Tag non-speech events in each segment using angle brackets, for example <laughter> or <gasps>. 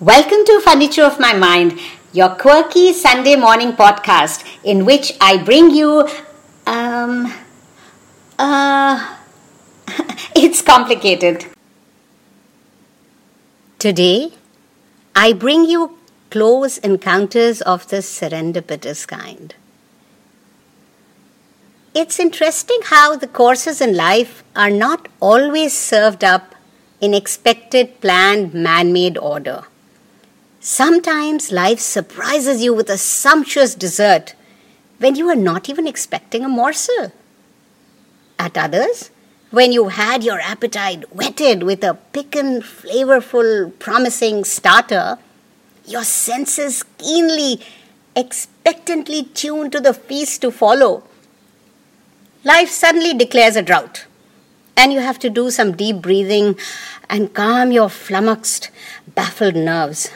Welcome to Furniture of My Mind, your quirky Sunday morning podcast in which I bring you, um, uh, <laughs> it's complicated. Today, I bring you close encounters of the serendipitous kind. It's interesting how the courses in life are not always served up in expected, planned, man made order. Sometimes life surprises you with a sumptuous dessert when you are not even expecting a morsel. At others, when you had your appetite whetted with a piquant, flavorful, promising starter, your senses keenly, expectantly tuned to the feast to follow, life suddenly declares a drought, and you have to do some deep breathing and calm your flummoxed, baffled nerves.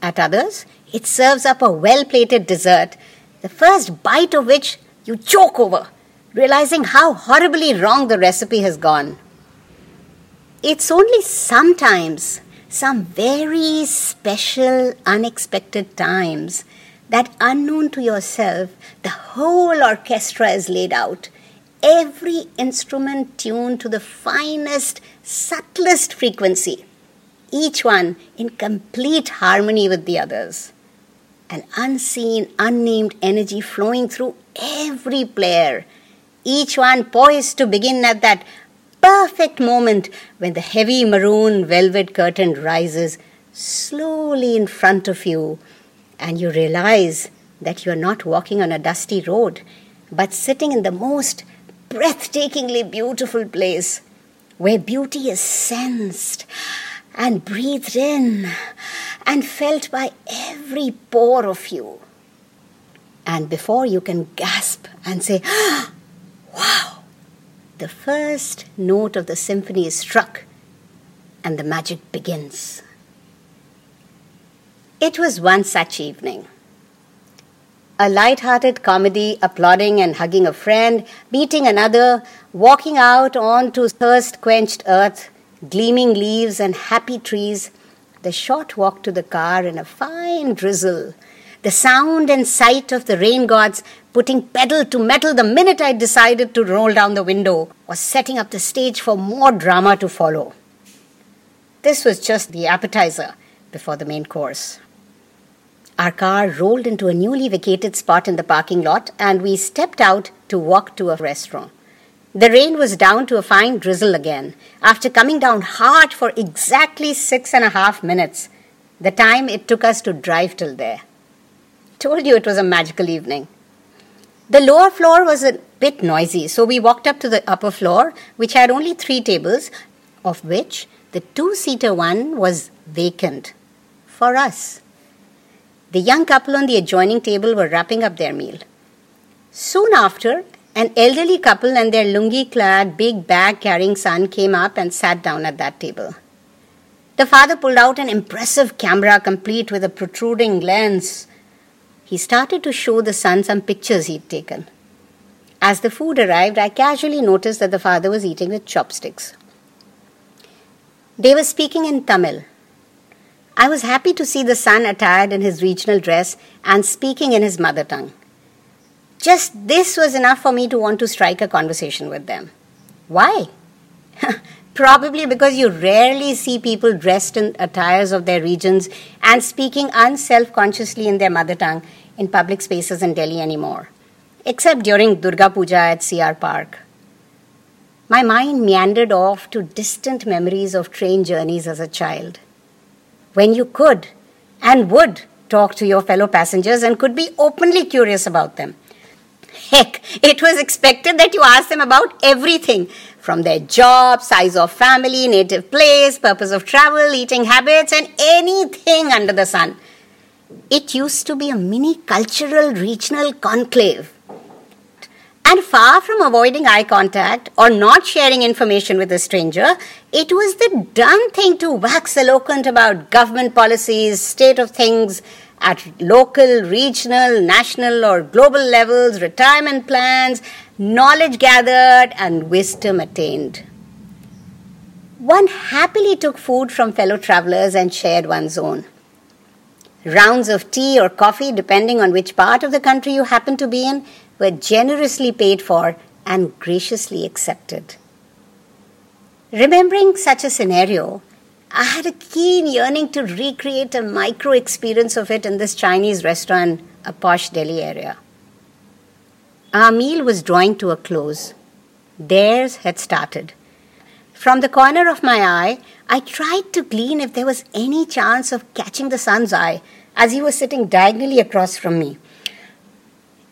At others, it serves up a well plated dessert, the first bite of which you choke over, realizing how horribly wrong the recipe has gone. It's only sometimes, some very special, unexpected times, that unknown to yourself, the whole orchestra is laid out, every instrument tuned to the finest, subtlest frequency each one in complete harmony with the others. An unseen, unnamed energy flowing through every player, each one poised to begin at that perfect moment when the heavy maroon velvet curtain rises slowly in front of you and you realize that you are not walking on a dusty road but sitting in the most breathtakingly beautiful place where beauty is sensed and breathed in and felt by every pore of you. And before you can gasp and say, <gasps> wow, the first note of the symphony is struck and the magic begins. It was one such evening. A light-hearted comedy, applauding and hugging a friend, meeting another, walking out onto thirst-quenched earth, gleaming leaves and happy trees, the short walk to the car in a fine drizzle, the sound and sight of the rain gods putting pedal to metal the minute I decided to roll down the window was setting up the stage for more drama to follow. This was just the appetizer before the main course. Our car rolled into a newly vacated spot in the parking lot and we stepped out to walk to a restaurant. The rain was down to a fine drizzle again, after coming down hard for exactly six and a half minutes, the time it took us to drive till there. Told you it was a magical evening. The lower floor was a bit noisy, so we walked up to the upper floor, which had only three tables, of which the two seater one was vacant for us. The young couple on the adjoining table were wrapping up their meal. Soon after, an elderly couple and their lungi clad, big bag carrying son came up and sat down at that table. The father pulled out an impressive camera complete with a protruding lens. He started to show the son some pictures he'd taken. As the food arrived, I casually noticed that the father was eating with chopsticks. They were speaking in Tamil. I was happy to see the son attired in his regional dress and speaking in his mother tongue. Just this was enough for me to want to strike a conversation with them. Why? <laughs> Probably because you rarely see people dressed in attires of their regions and speaking unself consciously in their mother tongue in public spaces in Delhi anymore, except during Durga Puja at CR Park. My mind meandered off to distant memories of train journeys as a child. When you could and would talk to your fellow passengers and could be openly curious about them Heck, it was expected that you ask them about everything from their job, size of family, native place, purpose of travel, eating habits, and anything under the sun. It used to be a mini cultural regional conclave. And far from avoiding eye contact or not sharing information with a stranger, it was the done thing to wax eloquent about government policies, state of things, at local, regional, national, or global levels, retirement plans, knowledge gathered, and wisdom attained. one happily took food from fellow travelers and shared one's own. Rounds of tea or coffee, depending on which part of the country you happen to be in, were generously paid for and graciously accepted. Remembering such a scenario, I had a keen yearning to recreate a micro experience of it in this Chinese restaurant, a posh Delhi area. Our meal was drawing to a close. Theirs had started. From the corner of my eye, I tried to glean if there was any chance of catching the son's eye as he was sitting diagonally across from me.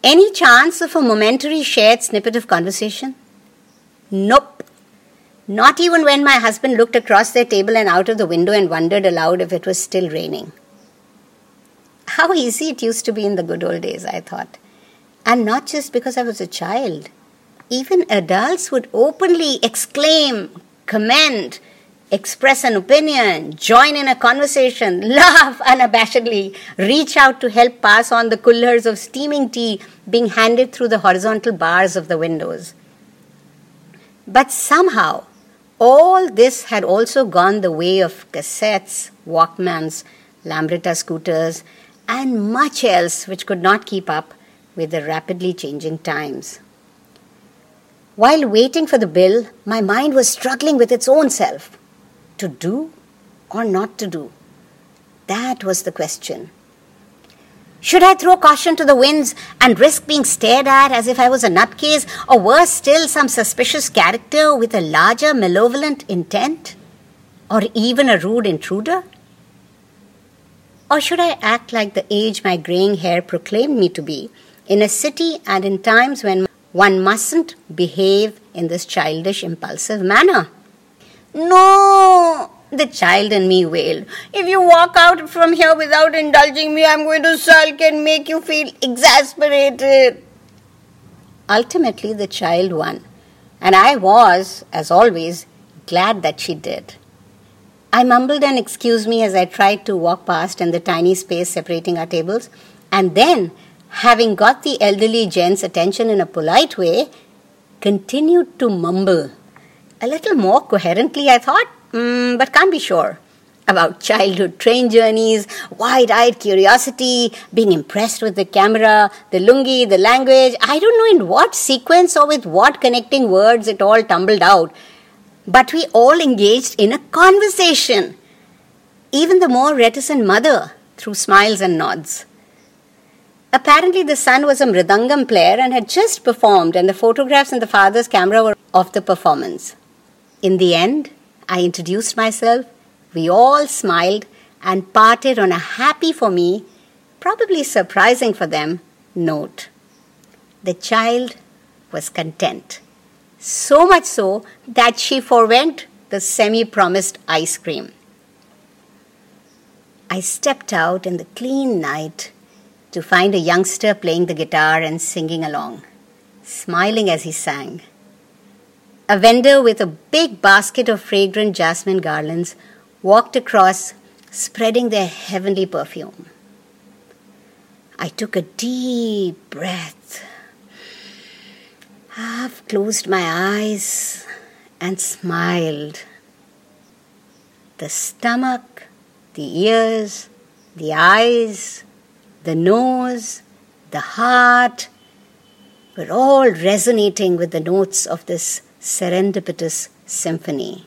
Any chance of a momentary shared snippet of conversation? Nope. Not even when my husband looked across their table and out of the window and wondered aloud if it was still raining. How easy it used to be in the good old days, I thought. And not just because I was a child. Even adults would openly exclaim, comment, express an opinion, join in a conversation, <laughs> laugh unabashedly, reach out to help pass on the coolers of steaming tea being handed through the horizontal bars of the windows. But somehow, all this had also gone the way of cassettes, Walkmans, Lambretta scooters, and much else which could not keep up with the rapidly changing times. While waiting for the bill, my mind was struggling with its own self. To do or not to do? That was the question. Should I throw caution to the winds and risk being stared at as if I was a nutcase, or worse still, some suspicious character with a larger malevolent intent? Or even a rude intruder? Or should I act like the age my graying hair proclaimed me to be, in a city and in times when one mustn't behave in this childish, impulsive manner? No! The child in me wailed. If you walk out from here without indulging me, I'm going to sulk and make you feel exasperated. Ultimately, the child won, and I was, as always, glad that she did. I mumbled an excuse me as I tried to walk past in the tiny space separating our tables, and then, having got the elderly gent's attention in a polite way, continued to mumble. A little more coherently, I thought mm, but can't be sure. About childhood train journeys, wide eyed curiosity, being impressed with the camera, the lungi, the language. I don't know in what sequence or with what connecting words it all tumbled out. But we all engaged in a conversation. Even the more reticent mother, through smiles and nods. Apparently, the son was a mridangam player and had just performed, and the photographs in the father's camera were of the performance. In the end, I introduced myself, we all smiled, and parted on a happy for me, probably surprising for them, note. The child was content. So much so that she forwent the semi promised ice cream. I stepped out in the clean night to find a youngster playing the guitar and singing along, smiling as he sang. A vendor with a big basket of fragrant jasmine garlands walked across, spreading their heavenly perfume. I took a deep breath, half closed my eyes, and smiled. The stomach, the ears, the eyes, the nose, the heart were all resonating with the notes of this serendipitous symphony.